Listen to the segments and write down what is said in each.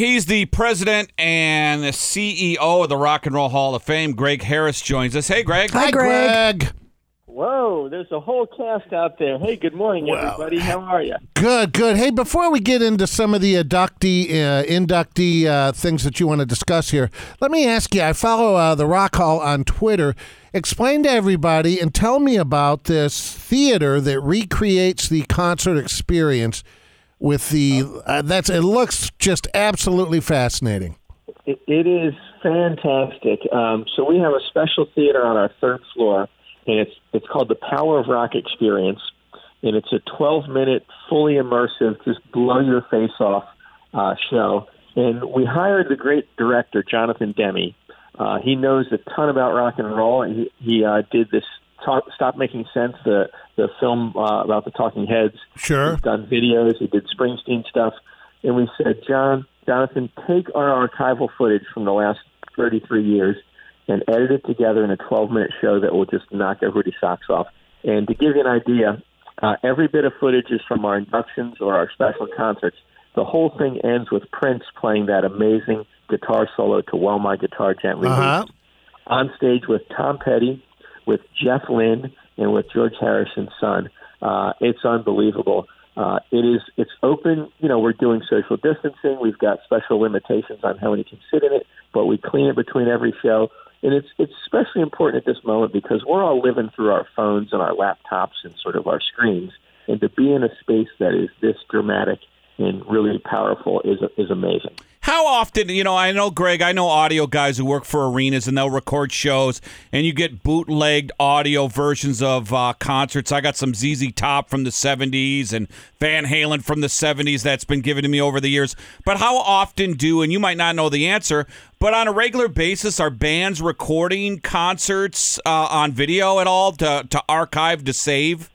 He's the president and the CEO of the Rock and Roll Hall of Fame. Greg Harris joins us. Hey, Greg. Hi, Greg. Whoa, there's a whole cast out there. Hey, good morning, everybody. How are you? Good, good. Hey, before we get into some of the inductee, uh, inductee uh, things that you want to discuss here, let me ask you. I follow uh, the Rock Hall on Twitter. Explain to everybody and tell me about this theater that recreates the concert experience with the. Uh, that's it. Looks just absolutely fascinating. It, it is fantastic. Um, so we have a special theater on our third floor, and it's it's called the Power of Rock Experience, and it's a 12 minute, fully immersive, just blow your face off uh, show. And we hired the great director Jonathan Demme. Uh, he knows a ton about rock and roll. He, he uh, did this Talk, Stop Making Sense, the the film uh, about the Talking Heads. Sure. He's done videos. He did Springsteen stuff, and we said, John, Jonathan, take our archival footage from the last 33 years and edit it together in a 12 minute show that will just knock everybody's socks off. And to give you an idea, uh, every bit of footage is from our inductions or our special concerts. The whole thing ends with Prince playing that amazing guitar solo to While My Guitar Gently Uh-huh. On stage with Tom Petty, with Jeff Lynne, and with George Harrison's son. Uh, it's unbelievable. Uh, it is. It's open. You know, we're doing social distancing. We've got special limitations on how many can sit in it, but we clean it between every show. And it's it's especially important at this moment because we're all living through our phones and our laptops and sort of our screens, and to be in a space that is this dramatic and really powerful is is amazing. How often, you know, I know, Greg, I know audio guys who work for arenas and they'll record shows and you get bootlegged audio versions of uh, concerts. I got some ZZ Top from the 70s and Van Halen from the 70s that's been given to me over the years. But how often do, and you might not know the answer, but on a regular basis, are bands recording concerts uh, on video at all to, to archive, to save?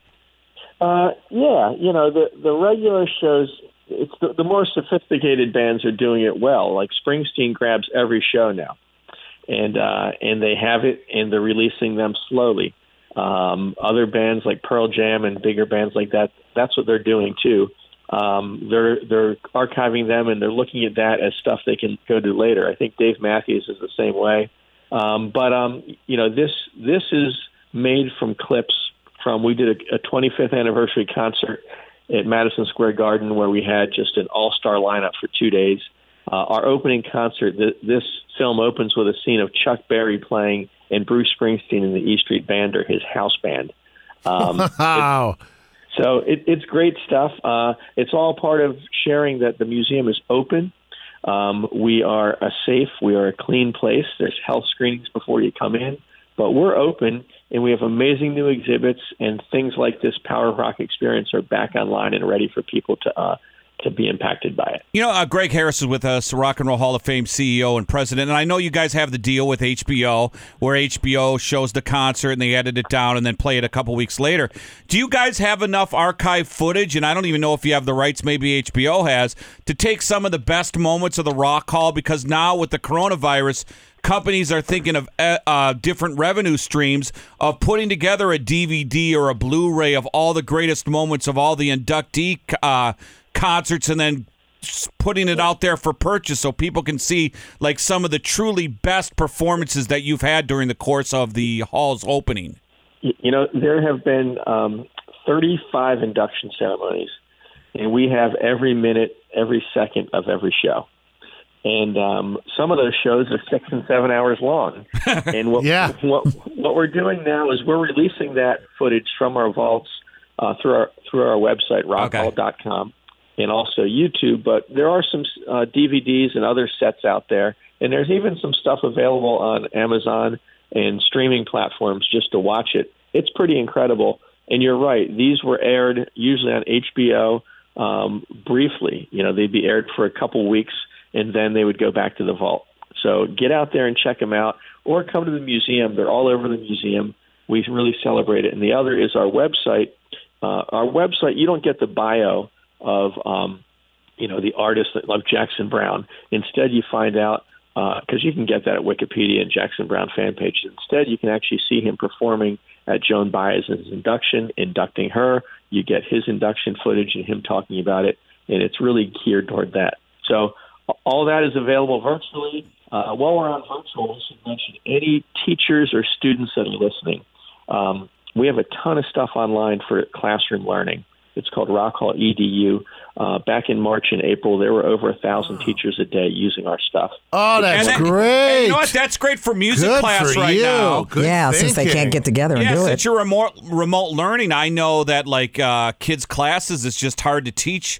Uh, yeah, you know the the regular shows. It's the, the more sophisticated bands are doing it well. Like Springsteen grabs every show now, and uh, and they have it, and they're releasing them slowly. Um, other bands like Pearl Jam and bigger bands like that, that's what they're doing too. Um, they're they're archiving them, and they're looking at that as stuff they can go to later. I think Dave Matthews is the same way. Um, but um, you know, this this is made from clips from. We did a, a 25th anniversary concert at Madison Square Garden where we had just an all-star lineup for two days. Uh, our opening concert, th- this film opens with a scene of Chuck Berry playing and Bruce Springsteen and the E Street Band or his house band. Um, Wow. so it, it's great stuff. Uh, it's all part of sharing that the museum is open. Um, we are a safe, we are a clean place. There's health screenings before you come in, but we're open and we have amazing new exhibits and things like this Power Rock experience are back online and ready for people to uh, to be impacted by it. You know, uh, Greg Harris is with us, Rock and Roll Hall of Fame CEO and president. And I know you guys have the deal with HBO where HBO shows the concert and they edit it down and then play it a couple weeks later. Do you guys have enough archive footage? And I don't even know if you have the rights, maybe HBO has, to take some of the best moments of the Rock Hall because now with the coronavirus, companies are thinking of uh, uh, different revenue streams of putting together a DVD or a Blu-ray of all the greatest moments of all the inductee uh, concerts, and then putting it out there for purchase so people can see like some of the truly best performances that you've had during the course of the hall's opening. You know, there have been um, 35 induction ceremonies, and we have every minute, every second of every show. And um, some of those shows are six and seven hours long. and what, Yeah. what what we're doing now is we're releasing that footage from our vaults uh, through our through our website rockhall.com and also YouTube. But there are some uh, DVDs and other sets out there, and there's even some stuff available on Amazon and streaming platforms just to watch it. It's pretty incredible. And you're right; these were aired usually on HBO um, briefly. You know, they'd be aired for a couple weeks, and then they would go back to the vault. So get out there and check them out, or come to the museum. They're all over the museum. We really celebrate it. And the other is our website. Uh, our website, you don't get the bio of um, you know the artist that loved Jackson Browne. Instead, you find out because you can get that at Wikipedia and Jackson Browne fan page. Instead, you can actually see him performing at Joan Baez's induction, inducting her. You get his induction footage and him talking about it, and it's really geared toward that. So all that is available virtually. Uh, while we're on virtual, we should mention any teachers or students that are listening. Um, we have a ton of stuff online for classroom learning. It's called Rock Hall EDU. Uh, back in March and April, there were over a thousand teachers a day using our stuff. Oh, that's And that- great. and you know what? That's great for music Good class for right you. now. Good yeah, since they can't get together and Yeah, do since it. you're remote remote learning, I know that like uh, kids' classes, it's just hard to teach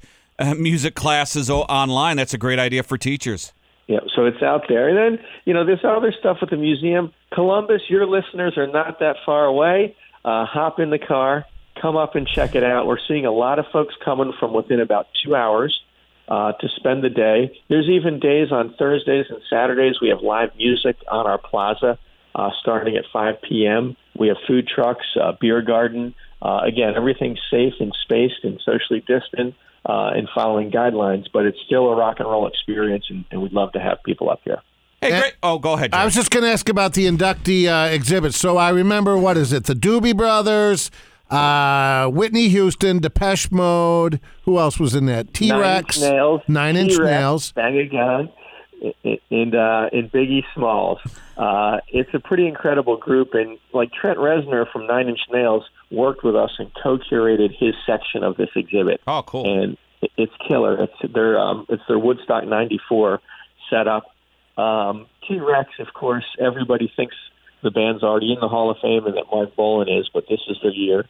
music classes online. That's a great idea for teachers. Yeah, so it's out there. And then, you know, there's other stuff with the museum. Columbus, your listeners are not that far away. Uh, hop in the car, come up and check it out. We're seeing a lot of folks coming from within about two hours uh, to spend the day. There's even days on Thursdays and Saturdays we have live music on our plaza uh, starting at 5 p.m. We have food trucks, uh, beer garden. Uh, again, everything's safe and spaced and socially distant uh, and following guidelines, but it's still a rock and roll experience, and, and we'd love to have people up here. Hey, great. Oh, go ahead. I was just going to ask about the inductee uh, exhibit. So I remember, what is it? The Doobie Brothers, uh, Whitney Houston, Depeche Mode. Who else was in that? T Nine Rex. Inch Nails, Nine Inch T-Rex, Nails. Bang a Gun, and uh, and Biggie Smalls. Uh, it's a pretty incredible group, and like Trent Reznor from Nine Inch Nails worked with us and co-curated his section of this exhibit. Oh, cool. And it's killer. It's their um, it's their Woodstock '94 setup. Um, T Rex, of course, everybody thinks the band's already in the Hall of Fame and that Marc Bolan is, but this is their year.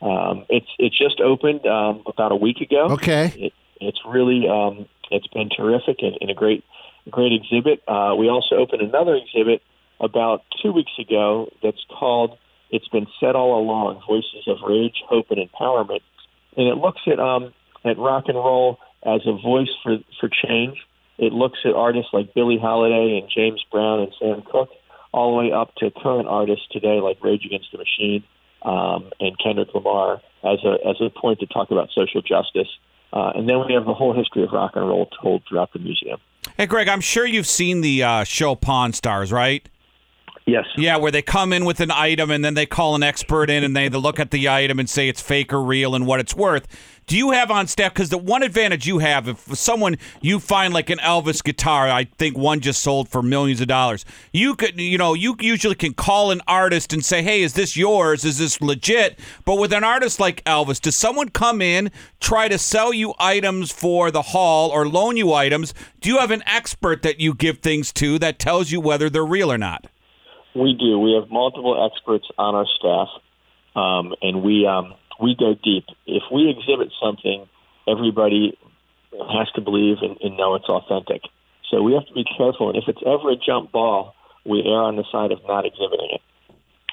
Um, it's it just opened um, about a week ago. Okay. It, it's really um, it's been terrific and, and a great great exhibit. Uh, we also opened another exhibit about two weeks ago that's called "It's Been Said All Along: Voices of Rage, Hope, and Empowerment," and it looks at um, at rock and roll as a voice for for change. It looks at artists like Billie Holiday and James Brown and Sam Cooke, all the way up to current artists today like Rage Against the Machine um, and Kendrick Lamar as a as a point to talk about social justice. Uh, and then we have the whole history of rock and roll told throughout the museum. Hey, Greg, I'm sure you've seen the uh, show Pawn Stars, right? Yes. Yeah, where they come in with an item and then they call an expert in and they look at the item and say it's fake or real and what it's worth. Do you have on staff? Because the one advantage you have, if someone you find like an Elvis guitar, I think one just sold for millions of dollars. You could, you know, you usually can call an artist and say, "Hey, is this yours? Is this legit?" But with an artist like Elvis, does someone come in try to sell you items for the hall or loan you items? Do you have an expert that you give things to that tells you whether they're real or not? We do. We have multiple experts on our staff, um, and we um, we go deep. If we exhibit something, everybody has to believe and, and know it's authentic. So we have to be careful. And if it's ever a jump ball, we err on the side of not exhibiting it.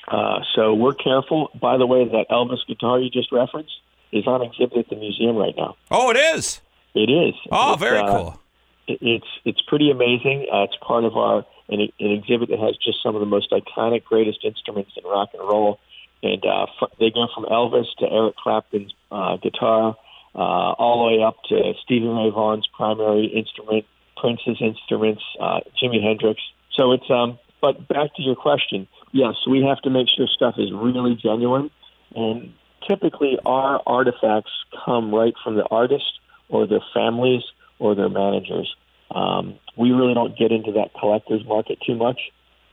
Uh, so we're careful. By the way, that Elvis guitar you just referenced is on exhibit at the museum right now. Oh, it is. It is. Oh, It's, very uh, cool. it's it's pretty amazing. Uh, it's part of our an, an exhibit that has just some of the most iconic, greatest instruments in rock and roll, and uh, f- they go from Elvis to Eric Clapton's uh, guitar, uh, all the way up to Stevie Ray Vaughan's primary instrument, Prince's instruments, uh, Jimi Hendrix. So it's um. But back to your question, yes, we have to make sure stuff is really genuine, and typically our artifacts come right from the artist or their families or their managers. Um, we really don't get into that collector's market too much,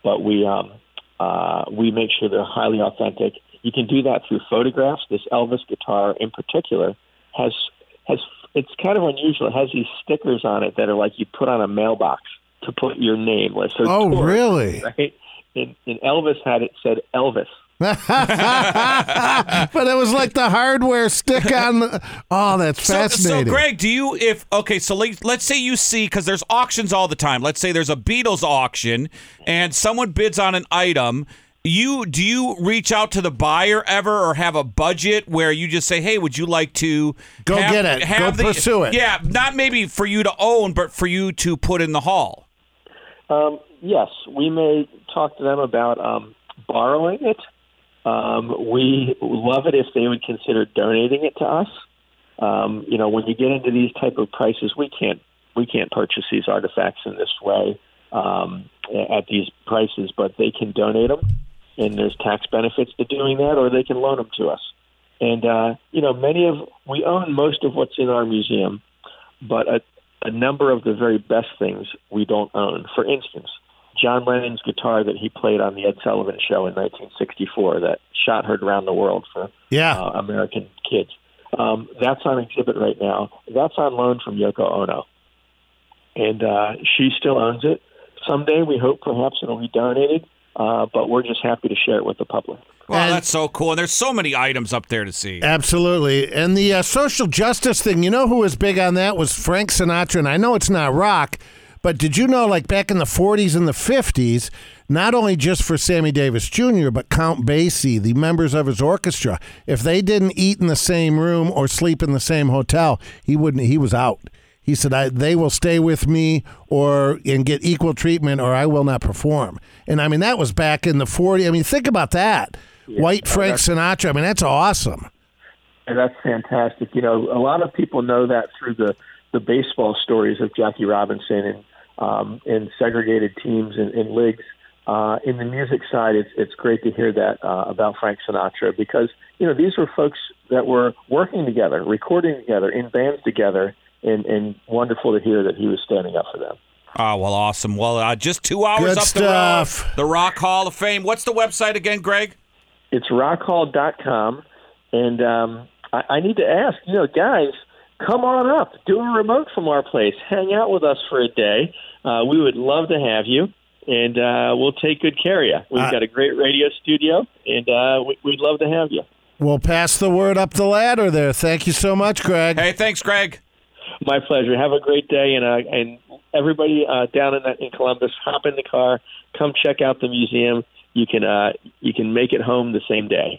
but we um, uh, we make sure they're highly authentic. You can do that through photographs. This Elvis guitar, in particular, has has it's kind of unusual. It has these stickers on it that are like you put on a mailbox to put your name. Like so. Oh, Taurus, really? Right. And, and Elvis had it said Elvis. but it was like the hardware stick on. The, oh, that's So, fascinating. so, Greg, do you if okay? So let, let's say you see because there's auctions all the time. Let's say there's a Beatles auction and someone bids on an item. You do you reach out to the buyer ever, or have a budget where you just say, "Hey, would you like to Go have- get it. have Go pursue it." Yeah, not maybe for you to own, but for you to put in the hall. Um, yes, we may talk to them about um, borrowing it. Um, we love it if they would consider donating it to us. Um, you know, when you get into these type of prices, we can't we can't purchase these artifacts in this way um, at these prices, but they can donate them, and there's tax benefits to doing that, or they can loan them to us. And uh, you know, many of we own most of what's in our museum, but a, a number of the very best things we don't own. For instance, John Lennon's guitar that he played on the Ed Sullivan Show in 1964 that shot heard around the world for yeah. uh, American kids. Um, that's on exhibit right now. That's on loan from Yoko Ono, and uh, she still owns it. Someday, we hope perhaps it'll be donated, uh, but we're just happy to share it with the public. Well, And- that's so cool. And there's so many items up there to see. Absolutely. And the uh, social justice thing, you know who was big on that was Frank Sinatra. And I know it's not rock, but did you know, like back in the 40s and the 50s, not only just for Sammy Davis Jr., but Count Basie, the members of his orchestra, if they didn't eat in the same room or sleep in the same hotel, he wouldn't, he was out. He said, I, "They will stay with me, or and get equal treatment, or I will not perform." And I mean, that was back in the 40s. I mean, think about that. White Frank Sinatra. I mean, that's awesome. And that's fantastic. You know, a lot of people know that through the the baseball stories of Jackie Robinson and um, and segregated teams and, and leagues. Uh, in the music side, it's it's great to hear that uh, about Frank Sinatra because you know these were folks that were working together, recording together in bands together, and, and wonderful to hear that he was standing up for them. Oh, well, awesome. Well, uh, just two hours Good up stuff. the road. The Rock Hall of Fame. What's the website again, Greg? It's rockhall.com. And um, I, I need to ask, you know, guys, come on up, do a remote from our place, hang out with us for a day. Uh, we would love to have you, and uh, we'll take good care of you. We've Uh, got a great radio studio, and uh, we, we'd love to have you. We'll pass the word up the ladder there. Thank you so much, Greg. Hey, thanks, Greg. My pleasure. Have a great day, and uh, and everybody uh, down in, in Columbus, hop in the car, come check out the museum. You can uh, you can make it home the same day.